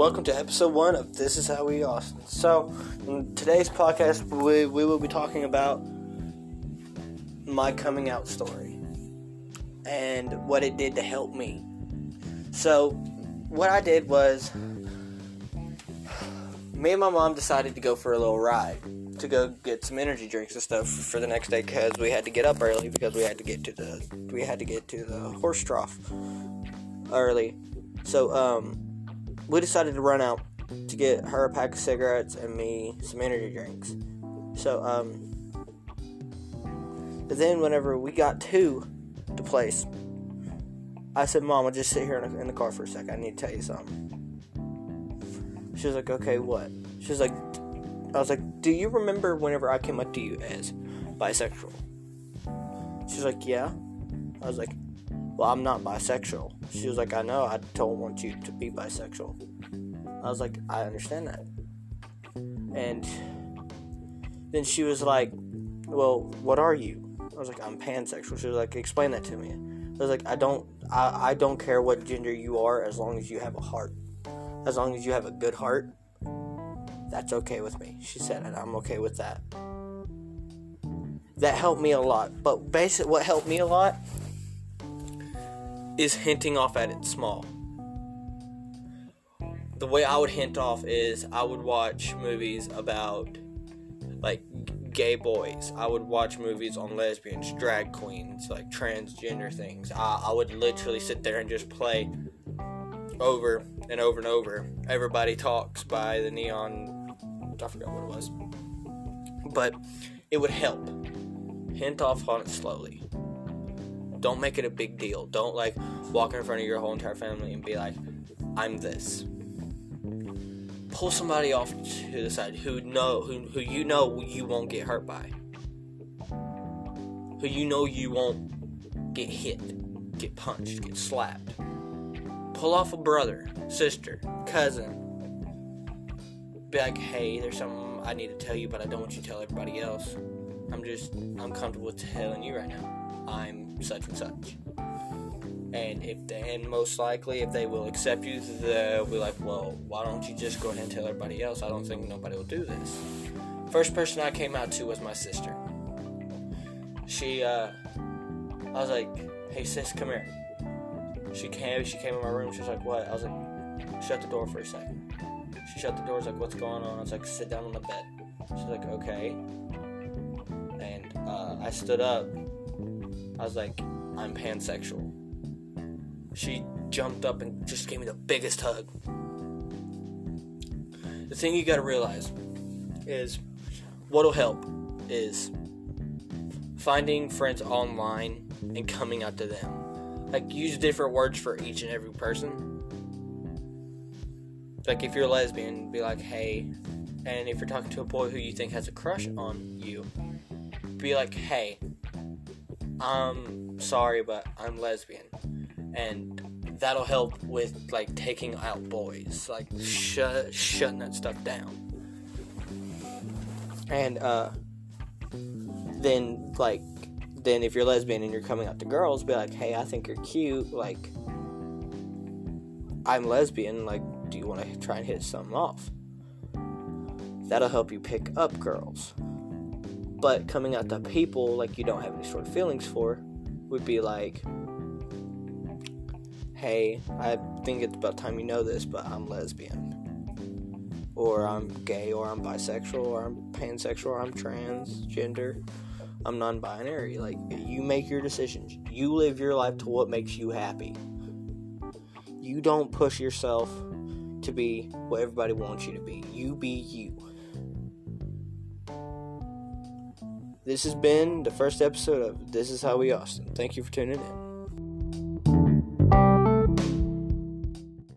welcome to episode one of This Is How We Austin. So, in today's podcast, we, we will be talking about my coming out story and what it did to help me. So, what I did was, me and my mom decided to go for a little ride to go get some energy drinks and stuff for the next day because we had to get up early because we had to get to the we had to get to the horse trough early. So, um, we decided to run out to get her a pack of cigarettes and me some energy drinks. So, um, but then whenever we got to the place, I said, Mom, I'll just sit here in the, in the car for a second. I need to tell you something. She was like, Okay, what? She was like, I was like, Do you remember whenever I came up to you as bisexual? She's like, Yeah. I was like, Well, I'm not bisexual. She was like, I know, I don't want you to be bisexual. I was like, I understand that. And then she was like, Well, what are you? I was like, I'm pansexual. She was like, Explain that to me. I was like, I don't I, I don't care what gender you are as long as you have a heart. As long as you have a good heart, that's okay with me. She said, and I'm okay with that. That helped me a lot. But basically, what helped me a lot is hinting off at it small. The way I would hint off is I would watch movies about like gay boys. I would watch movies on lesbians, drag queens, like transgender things. I, I would literally sit there and just play over and over and over. Everybody Talks by the Neon. I forgot what it was. But it would help. Hint off on it slowly. Don't make it a big deal. Don't like walk in front of your whole entire family and be like, I'm this. Pull somebody off to the side who know who, who you know you won't get hurt by. Who you know you won't get hit, get punched, get slapped. Pull off a brother, sister, cousin. Be like, hey, there's something I need to tell you, but I don't want you to tell everybody else. I'm just I'm comfortable telling you right now. I'm such and such. And if they, and most likely if they will accept you, they'll be like, well, why don't you just go ahead and tell everybody else? I don't think nobody will do this. First person I came out to was my sister. She, uh, I was like, hey sis, come here. She came, she came in my room. She was like, what? I was like, shut the door for a second. She shut the door. I was like, what's going on? I was like, sit down on the bed. She's like, okay. And uh, I stood up. I was like, I'm pansexual. She jumped up and just gave me the biggest hug. The thing you gotta realize is what'll help is finding friends online and coming out to them. Like, use different words for each and every person. Like, if you're a lesbian, be like, hey. And if you're talking to a boy who you think has a crush on you, be like, hey, I'm sorry, but I'm lesbian. And that'll help with like taking out boys, like shut shutting that stuff down. And uh then like then if you're lesbian and you're coming out to girls, be like, "Hey, I think you're cute. Like I'm lesbian. Like, do you want to try and hit something off?" That'll help you pick up girls. But coming out to people like you don't have any of feelings for would be like, hey, I think it's about time you know this, but I'm lesbian. Or I'm gay, or I'm bisexual, or I'm pansexual, or I'm transgender. I'm non binary. Like, you make your decisions. You live your life to what makes you happy. You don't push yourself to be what everybody wants you to be. You be you. This has been the first episode of This Is How We Austin. Thank you for tuning in.